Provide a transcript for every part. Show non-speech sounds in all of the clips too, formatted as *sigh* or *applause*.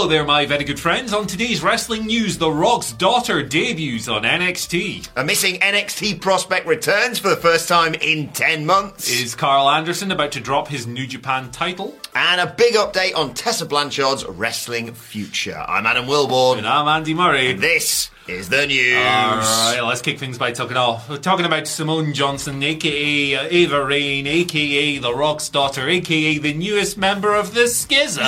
Hello there, my very good friends. On today's wrestling news, The Rock's daughter debuts on NXT. A missing NXT prospect returns for the first time in 10 months. Is Karl Anderson about to drop his New Japan title? and a big update on Tessa Blanchard's wrestling future. I'm Adam Wilborn. And I'm Andy Murray. And this is the news. All right, let's kick things by talking off. We're talking about Simone Johnson, aka Ava uh, Raine, aka The Rock's daughter, aka the newest member of *laughs* the Schism.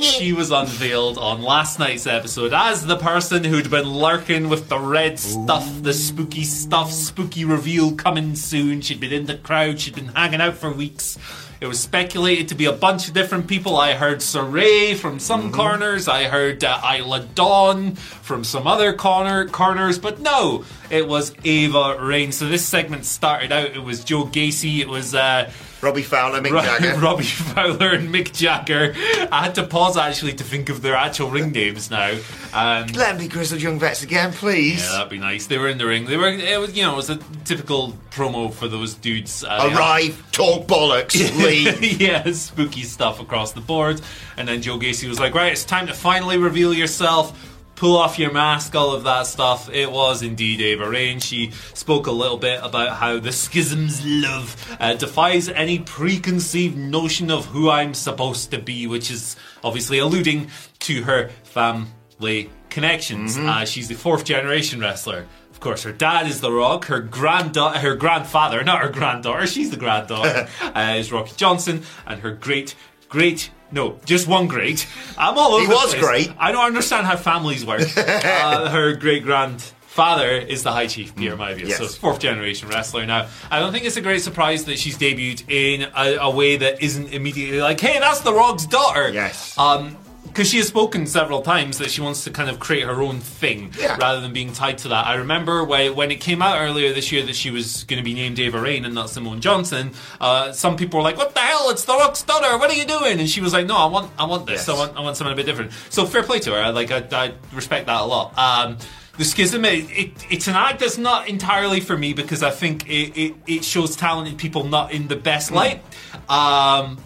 she was unveiled on last night's episode as the person who'd been lurking with the red stuff, the spooky stuff, spooky reveal coming soon. She'd been in the crowd, she'd been hanging out for weeks. It was speculated to be a bunch of different people. I heard Sarray from some Mm-hmm. corners. I heard uh, Isla Dawn from some other corner corners. But no, it was Ava Raine. So this segment started out. It was Joe Gacy. It was uh, Robbie Fowler, Mick Ro- Jagger. *laughs* Robbie Fowler and Mick Jagger. I had to pause actually to think of their actual ring names now. Um, Let me grizzled young vets again, please. yeah, that'd be nice. They were in the ring. They were. It was, you know, it was a typical promo for those dudes. Uh, had- Arrive, talk bollocks, *laughs* leave. yeah, spooky stuff across the board. And then Joe Gacy was like, right, it's time to finally reveal yourself. Pull off your mask, all of that stuff. It was indeed Ava Raine. She spoke a little bit about how the schism's love uh, defies any preconceived notion of who I'm supposed to be, which is obviously alluding to her family connections. Uh, she's the fourth generation wrestler. Of course, her dad is The Rock. Her granddaughter, her grandfather, not her granddaughter, she's the granddaughter, *laughs* uh, is Rocky Johnson, and her great, great, no, just one great. I'm all over. He was great. I don't understand how families work. *laughs* uh, her great grandfather is the High Chief Pierre Maivia, yes. so fourth generation wrestler. Now, I don't think it's a great surprise that she's debuted in a, a way that isn't immediately like, hey, that's The Rock's daughter. Yes. Um, because she has spoken several times that she wants to kind of create her own thing Yeah. rather than being tied to that. I remember when, when it came out earlier this year that she was going to be named Ava Raine and not Simone Johnson. Uh, some people were like, "What the hell? It's the Rock's daughter. What are you doing?" And she was like, "No, I want, I want this. Yes. I want, I want something a bit different." So fair play to her. Like I, I respect that a lot. Um, the schism, it, it, it's an act that's not entirely for me because I think it, it, it shows talented people not in the best light. Um,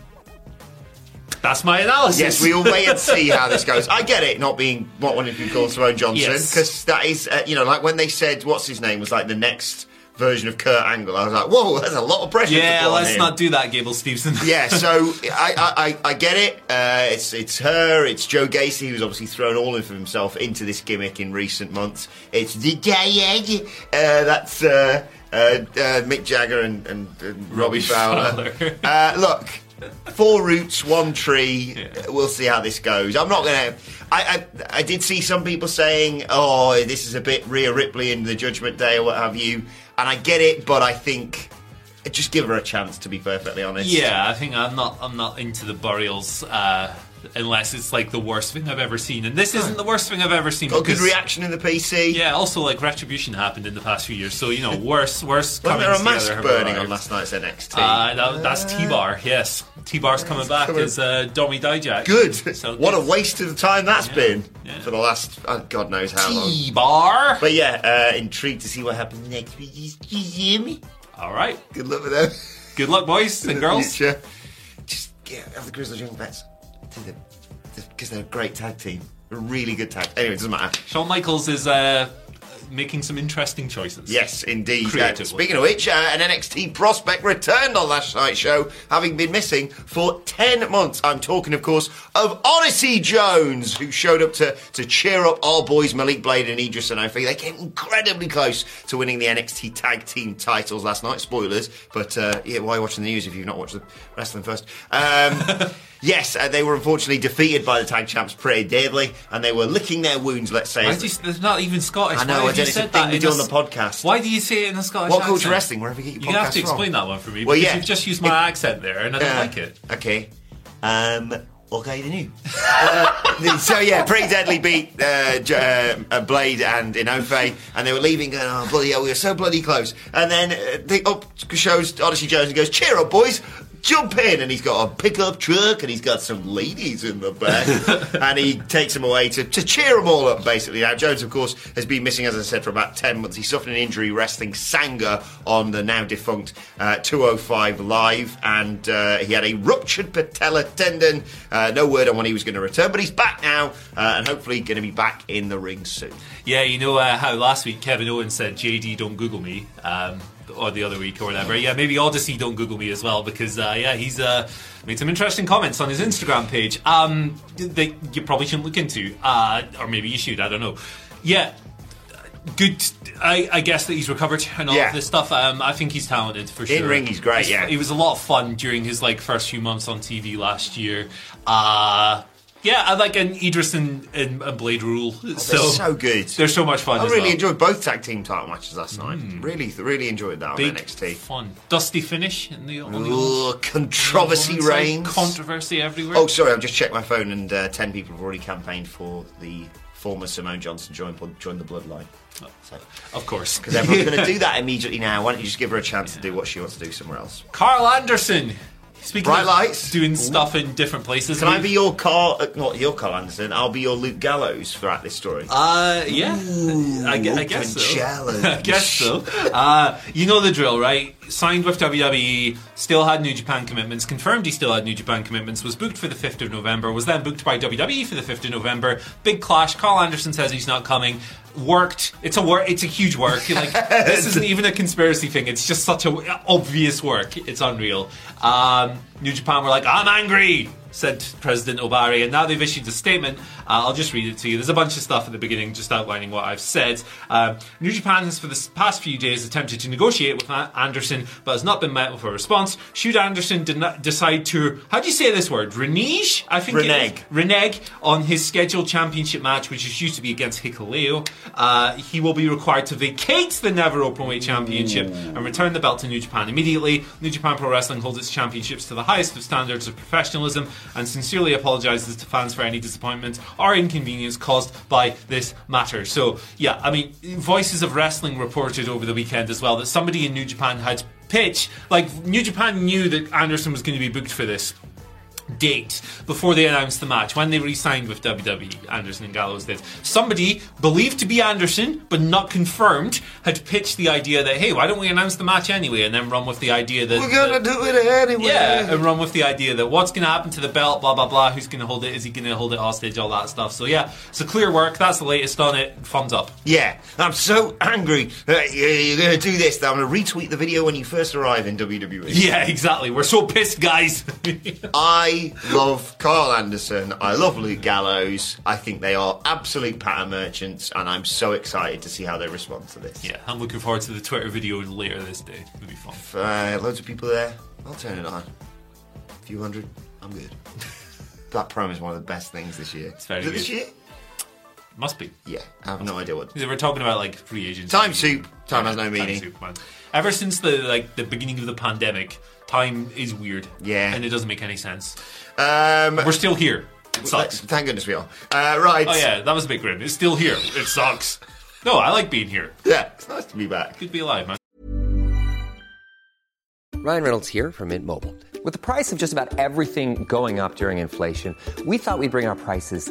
that's my analysis. Yes, we will wait and see how this goes. I get it, not being not wanting to be called Simone Johnson, Yes. because that is, uh, you know, like when they said what's his name was like the next version of Kurt Angle. I was like, whoa, that's a lot of pressure. Yeah, let's him. not do that, Gable Stevenson. *laughs* yeah, so *laughs* I, I, I I get it. Uh, it's it's her. It's Joe Gacy who's obviously thrown all of himself into this gimmick in recent months. It's the dad. Uh, that's uh, uh, uh, Mick Jagger and, and, and Robbie Robbie Fowler. Fowler. uh, look, four roots, one tree. Yeah. We'll see how this goes. I'm not gonna. I, I I did see some people saying, "Oh, this is a bit Rhea Ripley in the Judgment Day or what have you," and I get it, but I think. Just give her a chance, to be perfectly honest. Yeah, I think I'm not. I'm not into the burials uh, unless it's like the worst thing I've ever seen, and this isn't the worst thing I've ever seen. Got a good reaction in the PC. Yeah, also like retribution happened in the past few years, so you know *laughs* worse, worse. Wasn't there a mask burning on last night's NXT? Uh, that, that's T Bar. Yes, T Bar's coming back coming- as uh, Domi Dijak. Good. So *laughs* what a waste of the time that's been yeah. for the last uh, God knows how long. T Bar. But yeah, uh, intrigued to see what happens next week. Me? All right. Good luck with them. Good luck, boys *laughs* and girls. Just yeah, have the Grizzlies Young Vets because they're a great tag team. A really good tag. Anyway, it doesn't matter. Shawn Michaels is uh, making some interesting choices. Yes, indeed. Creatively. speaking of which, uh, an NXT prospect returned on last night's show, having been missing for 10 months. I'm talking, of course, of Odyssey Jones, who showed up to, to cheer up our boys Malik Blade and Edris and Sanofi. They came incredibly close to winning the NXT tag team titles last night. Spoilers, but uh, yeah, why are you watching the news if you've not watched the wrestling first? Um, *laughs* Yes, uh, they were unfortunately defeated by the tag champs pretty deadly, and they were licking their wounds, let's say. Why as- do there's not even Scottish. I know, I have you don't- it's a said thing that we do on the podcast. Why do you say it in a Scottish What culture accent? wrestling? Wherever you get your You have to podcasts from. explain that one for me Well, because yeah. you've just used my accent there, and I don't Uh, like it. Okay. Um, okay, the new. uh, so yeah, pretty deadly beat uh, J- uh, uh, Blade and Enofe, and they were leaving, going, "Oh bloody hell, we were so bloody close." And then uh, the up shows Odyssey Jones and goes, "Cheer up, boys." Jump in, and he's got a pickup truck, and he's got some ladies in the back, *laughs* and he takes them away to, to cheer them all up. Basically, now Jones, of course, has been missing, as I said, for about ten months. He suffered an injury wrestling Sanga on the now defunct uh, 205 Live, and uh, he had a ruptured patella tendon. Uh, no word on when he was going to return, but he's back now, uh, and hopefully going to be back in the ring soon. Yeah, you know uh, how last week Kevin Owens said, "JD, don't Google me," um, or the other week or whatever. Yeah, maybe Odyssey don't Google me as well because uh, yeah, he's uh, made some interesting comments on his Instagram page um, that you probably shouldn't look into, uh, or maybe you should. I don't know. Yeah. Good, I, I guess that he's recovered and all Yeah. of this stuff. Um, I think he's talented for sure. In ring, he's great, He's- yeah. he was a lot of fun during his like first few months on TV last year. Uh, yeah, I like an Edris and, and, and Blade rule. so, so good. They're so much fun. I really well. enjoyed both tag team title matches last night. Really, really enjoyed that on Big NXT. fun. Dusty finish in the on the Ugh, controversy women's side. reigns. Controversy everywhere. Oh, sorry, I've just checked my phone, and uh, ten people have already campaigned for the former Simone Johnson join join the Bloodline. So, of course. because everyone's going *laughs* to do that immediately now. Why don't you just give her a chance to do what she wants to do somewhere else? Karl Anderson. Speaking Bright of lights. doing stuff in different places. Can I be your Karl? Uh, not your Karl Anderson. I'll be your Luke Gallows throughout this story. Uh, yeah, I, gue- I guess so. *laughs* I guess so. Uh, you know the drill, right? Signed with WWE, still had New Japan commitments, confirmed he still had New Japan commitments, was booked for the 5th of November, was then booked by WWE for the 5th of November. Big clash. Karl Anderson says he's not coming. Worked. It's a work. It's a huge work. Like *laughs* this isn't even a conspiracy thing. It's just such a obvious work. It's unreal. Um, New Japan were like, "I'm angry," said President Ohbari, and now they've issued a statement. Uh, I'll just read it to you. There's a bunch of stuff at the beginning just outlining what I've said. Um, New Japan has for the past few days attempted to negotiate with Anderson, but has not been met with a response. Should Anderson de- decide to, how do you say this word? Renege? I think. Renege. renege on his scheduled championship match, which is used to be against Hikuleo, uh, he will be required to vacate the Never Openweight Championship and return the belt to New Japan immediately. New Japan Pro Wrestling holds its championships to the highest of standards of professionalism and sincerely apologizes to fans for any disappointment or inconvenience caused by this matter. So, yeah, I mean, Voices of Wrestling reported over the weekend as well that somebody in New Japan had pitched, like, New Japan knew that Anderson was going to be booked for this date before they announced the match when they re-signed with WWE Anderson and Gallows did somebody believed to be Anderson but not confirmed had pitched the idea that hey why don't we announce the match anyway and then run with the idea that We're gonna that- do it anyway. yeah, and run with the idea that what's going to happen to the belt, blah blah blah. Who's going to hold it? Is he going to hold it hostage? All that stuff. So yeah, it's a clear work. That's the latest on it. Thumbs up. Yeah, I'm so angry. Uh, you're going to do this. That I'm going to retweet the video when you first arrive in WWE. Yeah, exactly. We're so pissed, guys. *laughs* I love Karl Anderson. I love Luke Gallows. I think they are absolute pattern merchants, and I'm so excited to see how they respond to this. yeah, I'm looking forward to the Twitter video later this day. It'll be fun. If, uh, loads of people there. I'll turn it on. A few hundred. I'm good. *laughs* that promo is one of the best things this year. It's very Is it this year? Must be. Yeah, I have no idea what. We're talking about like free agents. Time soup. Time has no Time meaning. soup, man. Ever since the like the beginning of the pandemic, time is weird. Yeah. and it doesn't make any sense. Um, We're still here. It sucks. Thank goodness we are. Uh, right. Oh yeah, that was a bit grim. It's still here. It sucks. No, I like being here. Yeah, it's nice to be back. Good to be alive, man. Ryan Reynolds here from Mint Mobile. With the price of just about everything going up during inflation, we thought we'd bring our prices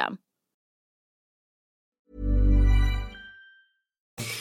system.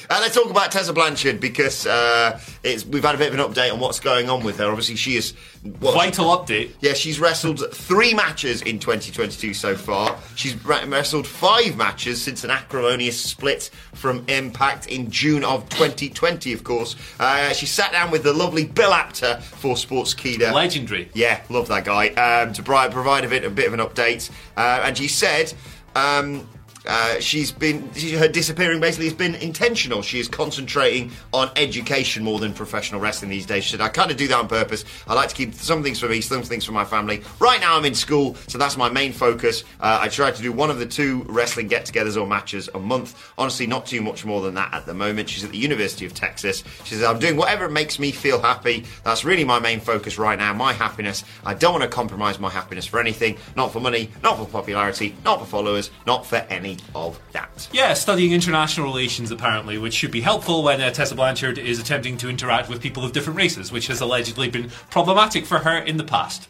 Uh, let's talk about Tessa Blanchard because uh, it's, we've had a bit of an update on what's going on with her. Obviously, she is what, Vital update. Yeah, she's wrestled three matches in 2022 so far. She's wrestled five matches since an acrimonious split from Impact in June of 2020, of course. Uh, she sat down with the lovely Bill Apter for Sports Sportskeeda. Legendary. Yeah, love that guy. Um, to provide, provide a bit, a bit of an update. Uh, and she said. Um, uh, she's been she, her disappearing basically has been intentional. She is concentrating on education more than professional wrestling these days. She said, "I kind of do that on purpose. I like to keep some things for me, some things for my family. Right now, I'm in school, so that's my main focus. Uh, I try to do one of the two wrestling get-togethers or matches a month. Honestly, not too much more than that at the moment. She's at the University of Texas. She says, "I'm doing whatever makes me feel happy. That's really my main focus right now. My happiness. I don't want to compromise my happiness for anything. Not for money, not for popularity, not for followers, not for any." of that. Yeah, studying international relations apparently, which should be helpful when uh, Tessa Blanchard is attempting to interact with people of different races, which has allegedly been problematic for her in the past.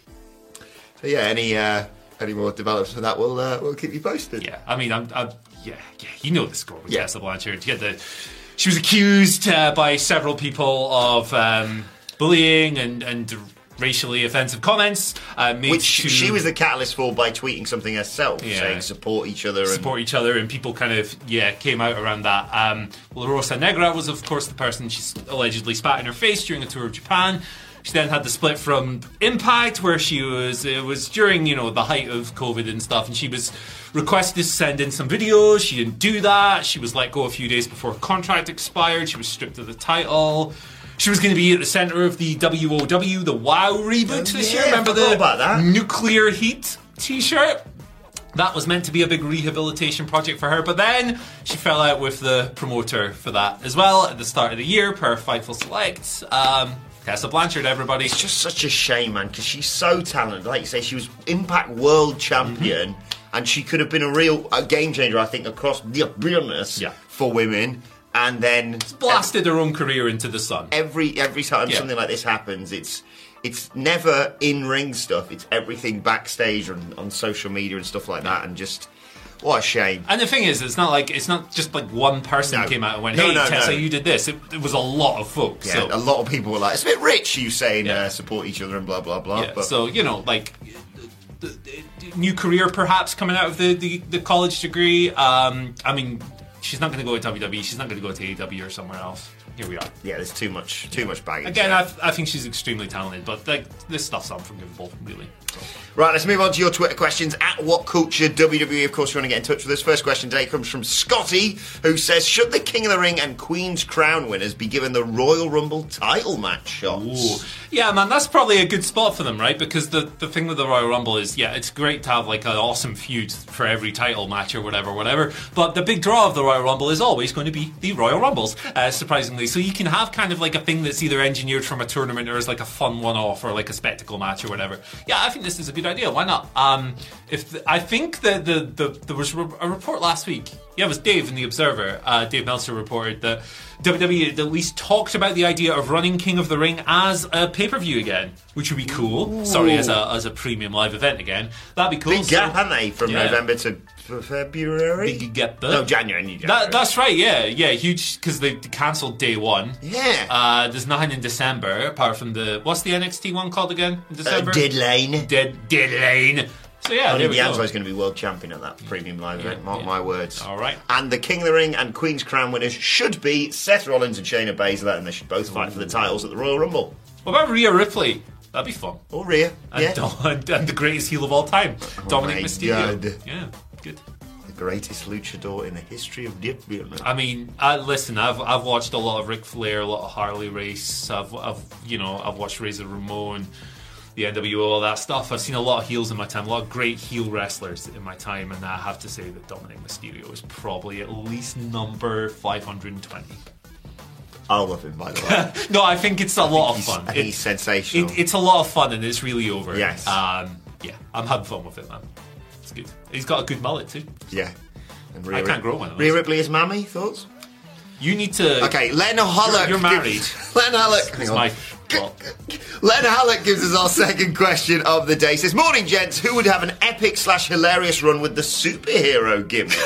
So yeah, any uh, any more developments for that, we'll uh, we'll keep you posted. Yeah, I mean, I'm, I'm yeah, yeah, you know the score with yeah. Tessa Blanchard. You the, she was accused uh, by several people of um, bullying and and racially offensive comments. Uh, Which to, she was the catalyst for by tweeting something herself, yeah, saying support each other. Support and, each other, and people kind of, yeah, came out around that. Um, La Rosa Negra was, of course, the person she allegedly spat in her face during a tour of Japan. She then had the split from Impact, where she was. It was during you know the height of COVID and stuff, and she was requested to send in some videos. She didn't do that. She was let go a few days before her contract expired. She was stripped of the title. She was going to be at the center of the WOW, the WoW reboot oh, this yeah, year. Remember the about that. nuclear heat T-shirt? That was meant to be a big rehabilitation project for her, but then she fell out with the promoter for that as well at the start of the year per Fightful Select. Um, Tessa Blanchard, everybody. It's just such a shame, man, because she's so talented. Like you say, she was Impact World Champion, mm-hmm. and she could have been a real a game changer, I think, across the business yeah. for women and then blasted their own career into the sun. Every every time yeah. something like this happens, it's it's never in ring stuff. It's everything backstage and on social media and stuff like that, and just. What a shame! And the thing is, it's not like it's not just like one person no. came out and went, "Hey, no, Tessa, no. you did this." It, it, was a lot of folks. Yeah, so. a lot of people were like, "It's a bit rich," you saying yeah. uh, support each other and blah blah blah. Yeah, but so you know, like the, the, new career perhaps coming out of the the, the college degree. Um, I mean, she's not going to go to WWE. She's not going to go to AEW or somewhere else. Here we are. Yeah, there's too much, too much baggage. Again, I, I, think she's extremely talented, but like this stuff's unforgivable, really. So. Right, let's move on to your Twitter questions at What Culture WWE. Of course, you want to get in touch with us. First question today comes from Scotty, who says, "Should the King of the Ring and Queen's Crown winners be given the Royal Rumble title match shots?" Ooh. Yeah, man, that's probably a good spot for them, right? Because the the thing with the Royal Rumble is, yeah, it's great to have like an awesome feud for every title match or whatever, whatever. But the big draw of the Royal Rumble is always going to be the Royal Rumbles. Uh, surprisingly So you can have kind of like a thing that's either engineered from a tournament or is like a fun one-off or like a spectacle match or whatever. Yeah, I think this is a good idea. Why not? Um, if the, I think that the, the there was a report last week. Yeah, it was Dave in the Observer. Uh, Dave Meltzer reported that WWE had at least talked about the idea of running King of the Ring as a pay-per-view again, which would be cool. Sorry, as a as a premium live event again. That'd be cool. Big So- gap, haven't they, from Yeah. November to February? Big gap there. No, January. January. That, that's right, yeah, yeah, huge because they cancelled day one. Yeah. Uh, there's nothing in December apart from the what's the NXT one called again in Uh, December? Dead Lane. Dead Dead Lane. So yeah, we go. D'Angelo's going to be world champion at that premium live event. Mark yeah. my words. All right. And the King of the Ring and Queen's Crown winners should be Seth Rollins and Shayna Baszler, and they should both fight for the titles at the Royal Rumble. What about Rhea Ripley? That'd be fun. Or Rhea. And, yeah. Dom- *laughs* and the greatest heel of all time, Dominik my Mysterio. God. Yeah, good. The greatest luchador in the history of WWE. I mean, uh, listen, I've I've watched a lot of Ric Flair, a lot of Harley Race. I've, I've you know I've watched Razor Ramon, the NWO, all that stuff. I've seen a lot of heels in my time, a lot of great heel wrestlers in my time, and I have to say that Dominik Mysterio is probably at least number five hundred and twenty. I love him, by the way. *laughs* No, I think it's a lot of fun. he's It- sensational. it, it's a lot of fun, and it's really over. Yes. Um, yeah, I'm having fun with it, man. It's good. He's got a good mullet too. yeah. And I can't grow one of Rhea. Ripley is mammy, thoughts? You need to. Okay, Len Hollock. You're married. gives- *laughs* Len Hollock. hang on. my. Len Halleck gives us our second question of the day. Says, "Morning, gents. Who would have an epic slash hilarious run with the superhero gimmick?"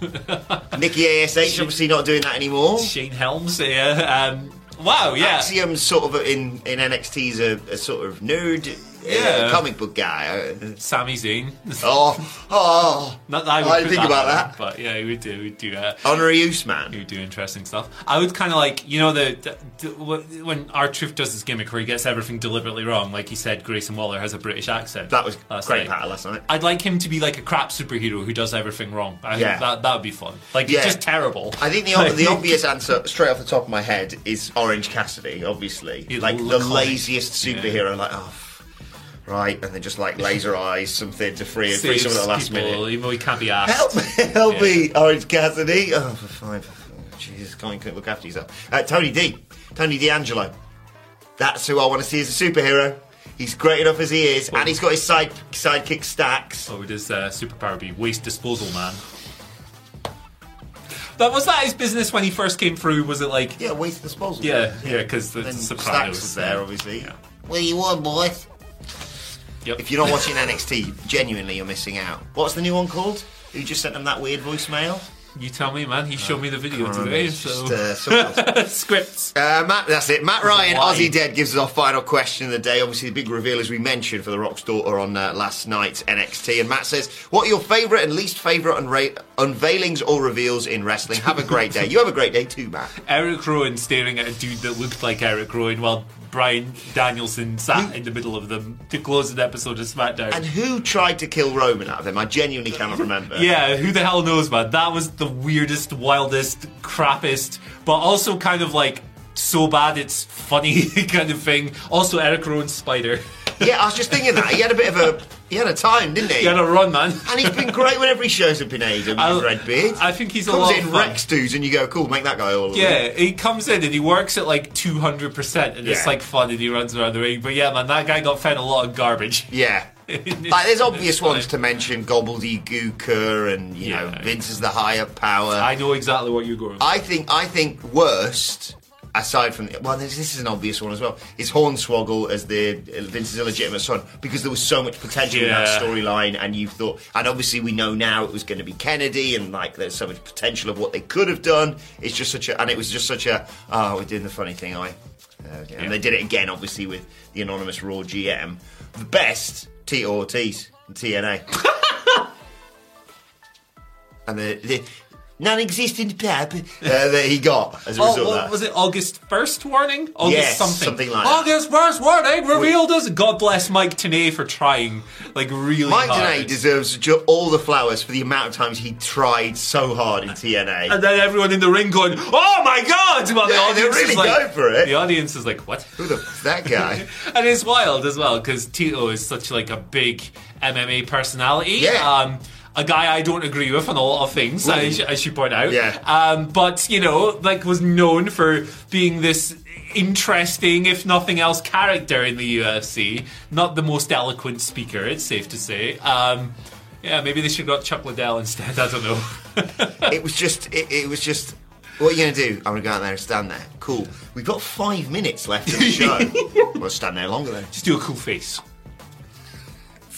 *laughs* Nikki Ash, obviously not doing that anymore. Shane Helms. Yeah. Um, wow. Yeah. Axiom's sort of in in NXT's a, a sort of nerd, Yeah. uh, comic book guy. Sami Zayn. Oh, oh! Not that I would I think that about on, that. but yeah, we'd do. He'd do. Uh, Honorary Usman. would do interesting stuff. I would kind of like, you know, the, the, the when R-Truth does his gimmick where he gets everything deliberately wrong. Like he said, Grayson Waller has a British accent. That was great night. patter last night. I'd like him to be like a crap superhero who does everything wrong. I Yeah. think that that would be fun. Like Yeah. just terrible. I think the Like- the *laughs* obvious answer, straight off the top of my head, is Orange Cassidy. Obviously, like the laziest Yeah. superhero. Like, oh, right, and then just like laser eyes something to free free Saves someone at the last people, minute. even though can't be asked. Help me, *laughs* help Yeah. me, Orange Cassidy. Oh, for fine. Jesus, can't you look after yourself. Uh, Tony D, Tony D'Angelo. That's who I want to see as a superhero. He's great enough as he is, and he's got his side sidekick stacks. What would his uh, superpower be? Waste disposal man. That was that his business when he first came through. Was it like Yeah, waste disposal. Yeah, yeah, 'cause the Then Sopranos, Stacks is there, obviously. Yeah. Well, you want, boys? Yep. If you're not watching NXT, genuinely you're missing out. What's the new one called? Who just sent them that weird voicemail? You tell me, man. He showed me the video Can't remember. today. So just, uh, *laughs* scripts. Uh, Matt, that's it. Matt Ryan, Why? Aussie Dead, gives us our final question of the day. Obviously, the big reveal, as we mentioned, for the Rock's daughter on uh, last night's NXT. And Matt says, "What are your favourite and least favourite unra- unveilings or reveals in wrestling? Have a great day. You have a great day too, Matt. Erick Rowan staring at a dude that looked like Erick Rowan while Bryan Danielson sat in the middle of them to close an episode of SmackDown. And who tried to kill Roman out of him? I genuinely cannot *laughs* remember. yeah, who the hell knows, man? That was the weirdest, wildest, crappiest, but also kind of like so bad it's funny *laughs* kind of thing. Also, Erick Rowan's spider. *laughs* yeah. I was just thinking that he had a bit of a he had a time, didn't he? he had a run, man. And he's been great whenever he shows up in AEW with red beard. I think he's a Comes lot in of fun. Rex dudes and you go, cool, make that guy all. Yeah, he comes in and he works at like 200% and it's like fun and he runs around the ring. But yeah, man, that guy got fed a lot of garbage. *laughs* Yeah. *laughs* Like, there's obvious ones to mention, Gobbledygooker and, you know, Vince is the higher power. I know exactly what you're going. I think I think worst, aside from well, this, this is an obvious one as well, is Hornswoggle as the Vince's illegitimate son because there was so much potential in that storyline, and you thought, and obviously we know now it was going to be Kennedy, and like there's so much potential of what they could have done. It's just such a, and it was just such a, oh, we're doing the funny thing, I. Uh, yeah. And they did it again, obviously, with the anonymous Raw GM. The best, Tito Ortiz in TNA. *laughs* and the, the non-existent pep uh, that he got as a Oh, result what- of that. was it August 1st warning? August Yes, something. something like that. August 1st warning revealed us. God bless Mike Tenay for trying, like, really Mike. Tenay deserves all the flowers for the amount of times he tried so hard in TNA. And then everyone in the ring going, "Oh my God!" While the Yeah, audience is really like, going for it. The audience is like, "What?" Who the f- that guy? *laughs* and it's wild as well because Tito is such like a big MMA personality. Yeah. Um, a guy I don't agree with on a lot of things, as, as you point out. Yeah. Um, but you know, like was known for being this interesting, if nothing else, character in the UFC. Not the most eloquent speaker, it's safe to say. Um, yeah, maybe they should have got Chuck Liddell instead. *laughs* I don't know. *laughs* it was just, it, it was just. What are you going to do? I'm going to go out there and stand there. Cool. We've got five minutes left of the *laughs* show. we'll stand there longer then. Just do a cool face.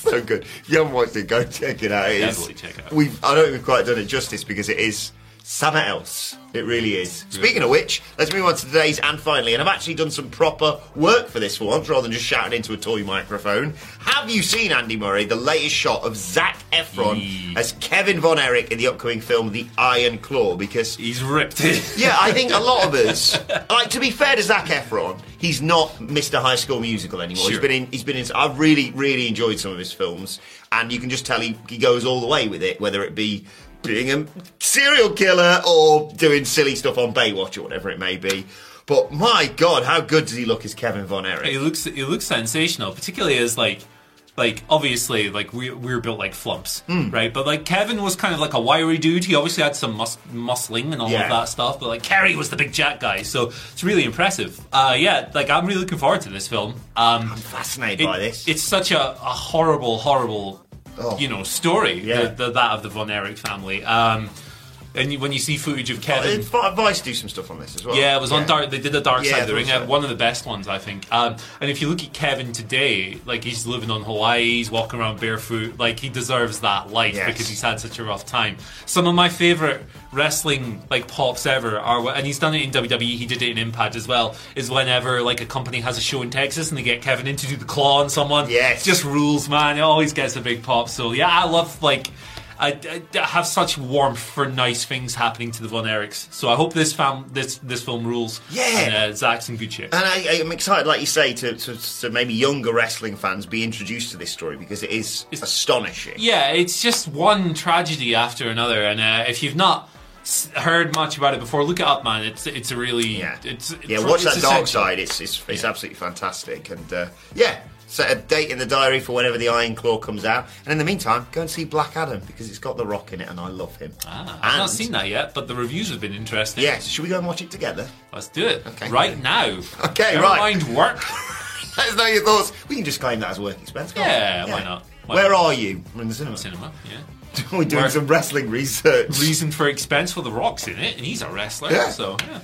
*laughs* So good. If you haven't watched it, go check it out. It is- Definitely check it out. We've, I don't think we've quite done it justice because it is something else. It really is. Speaking of which, let's move on to today's and finally. And I've actually done some proper work for this for once rather than just shouting into a toy microphone. Have you seen, Andy Murray, the latest shot of Zac Efron as Kevin Von Erich in the upcoming film The Iron Claw? Because He's ripped. It. yeah, I think a lot of us, *laughs* like to be fair to Zac Efron, he's not Mr. High School Musical anymore. He's Sure. been in. He's been in. I've really, really enjoyed some of his films, and you can just tell he, he goes all the way with it, whether it be being a serial killer or doing silly stuff on Baywatch or whatever it may be. But my God, how good does he look as Kevin Von Erich? He looks he looks sensational, particularly as like like obviously like we we were built like flumps, Hmm. right? But like Kevin was kind of like a wiry dude. He obviously had some mus- muscling and all Yeah. of that stuff. But like Kerry was the big jack guy, so it's really impressive. Uh, yeah, like I'm really looking forward to this film. Um, I'm fascinated it- by this. It's such a, a horrible, horrible, Oh. you know, story. Yeah. The, the, that of the Von Erich family. Um, and you, when you see footage of Kevin, Vi- Vice do some stuff on this as well. yeah, it was on Dark. They did the Dark Yeah, Side of the Ring. so. One of the best ones, I think. Um, and if you look at Kevin today, like he's living on Hawaii, he's walking around barefoot. Like he deserves that life Yes. because he's had such a rough time. Some of my favorite wrestling like pops ever are, and he's done it in WWE. He did it in Impact as well. Is whenever like a company has a show in Texas and they get Kevin in to do the claw on someone. Yes. just rules, man. It always gets a big pop. So yeah, I love like. I, I have such warmth for nice things happening to the Von Erichs. So I hope this fam- this this film rules. Yeah. and, uh, Zac's in good shape. And I, I'm excited, like you say, to, to, to maybe younger wrestling fans be introduced to this story because it is it's, astonishing. Yeah, it's just one tragedy after another, and uh, if you've not heard much about it before, look it up, man. It's it's a really Yeah, it's yeah. Watch it's that dark side. It's it's, it's absolutely fantastic. And uh, yeah, set a date in the diary for whenever the Iron Claw comes out. And in the meantime, go and see Black Adam because it's got The Rock in it, and I love him. Ah, I've And- not seen that yet, but the reviews have been interesting. Yes, should we go and watch it together? let's do it Okay. right now. Okay, Never right. mind work. *laughs* Let us know your thoughts. We can just claim that as work expense. can't? Yeah, why not? Why Where not? are you? We're in the cinema. Cinema, yeah. *laughs* We're doing Where- some wrestling research. Reason for expense for the Rock's in it, and he's a wrestler. Yeah. So yeah.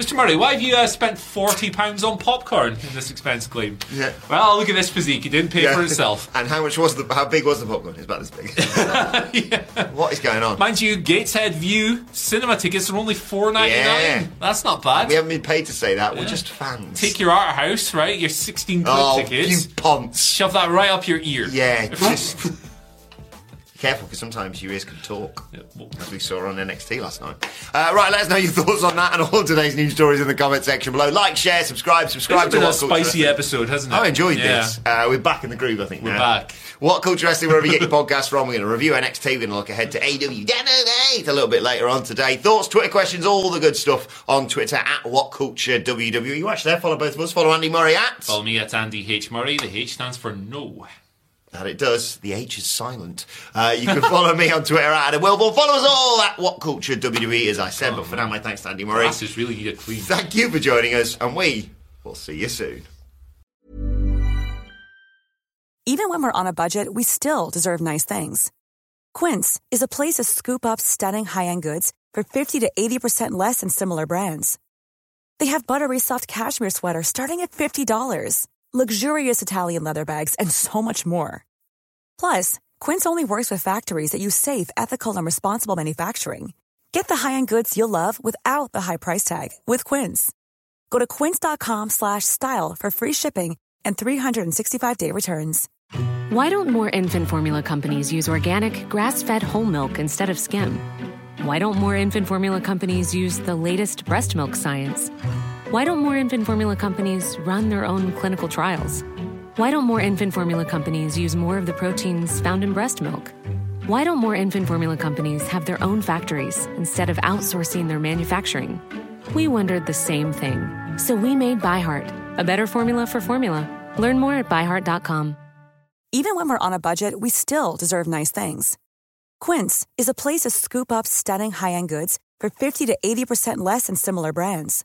Mr. Murray, why have you uh, spent forty pounds on popcorn in this expense claim? Yeah. Well, look at this physique; it didn't pay Yeah. for itself. *laughs* And how much was the? How big was the popcorn? It's about this big. *laughs* What is going on? Mind you, Gateshead Vue cinema tickets are only four ninety nine. Yeah. That's not bad. we haven't been paid to say that. We're just fans. Take your art house, right? Your sixteen quid oh, tickets. you ponce. Shove that right up your ear. Yeah, just *laughs* careful because sometimes your ears can talk, as we saw on NXT last night. Uh, right, let us know your thoughts on that and all today's news stories in the comment section below. Like, share, subscribe, subscribe It's to been a Culture spicy Wrestling. episode, hasn't it? I enjoyed Yeah. this. Uh, we're back in the groove, I think. We're now. back. What Culture Wrestling, wherever you get your *laughs* podcast from. We're going to review NXT. We're going to look ahead to AW Dynamite a little bit later on today. Thoughts, Twitter questions, all the good stuff on Twitter at What Culture WWE. You watch there, follow both of us. Follow Andy Murray at. Follow me at Andy H Murray. The H stands for no. That it does. The H is silent. Uh, you can follow me on Twitter at Adam Wilborn. Follow us all at What Culture WWE, as I said. but for now, my thanks to Andy Murray. Glasses really need a clean. Thank you for joining us, and we will see you soon. Even when we're on a budget, we still deserve nice things. Quince is a place to scoop up stunning high-end goods for 50 to 80% less than similar brands. They have buttery soft cashmere sweaters starting at $50, luxurious Italian leather bags, and so much more. Plus, Quince only works with factories that use safe, ethical, and responsible manufacturing. Get the high-end goods you'll love without the high price tag with Quince. Go to quince.com slash style for free shipping and 365-day returns. Why don't more infant formula companies use organic, grass fed whole milk instead of skim? Why don't more infant formula companies use the latest breast milk science? Why don't more infant formula companies run their own clinical trials? Why don't more infant formula companies use more of the proteins found in breast milk? Why don't more infant formula companies have their own factories instead of outsourcing their manufacturing? We wondered the same thing. So we made ByHeart, a better formula for formula. Learn more at byheart.com. Even when we're on a budget, we still deserve nice things. Quince is a place to scoop up stunning high end goods for 50 to 80% less than similar brands.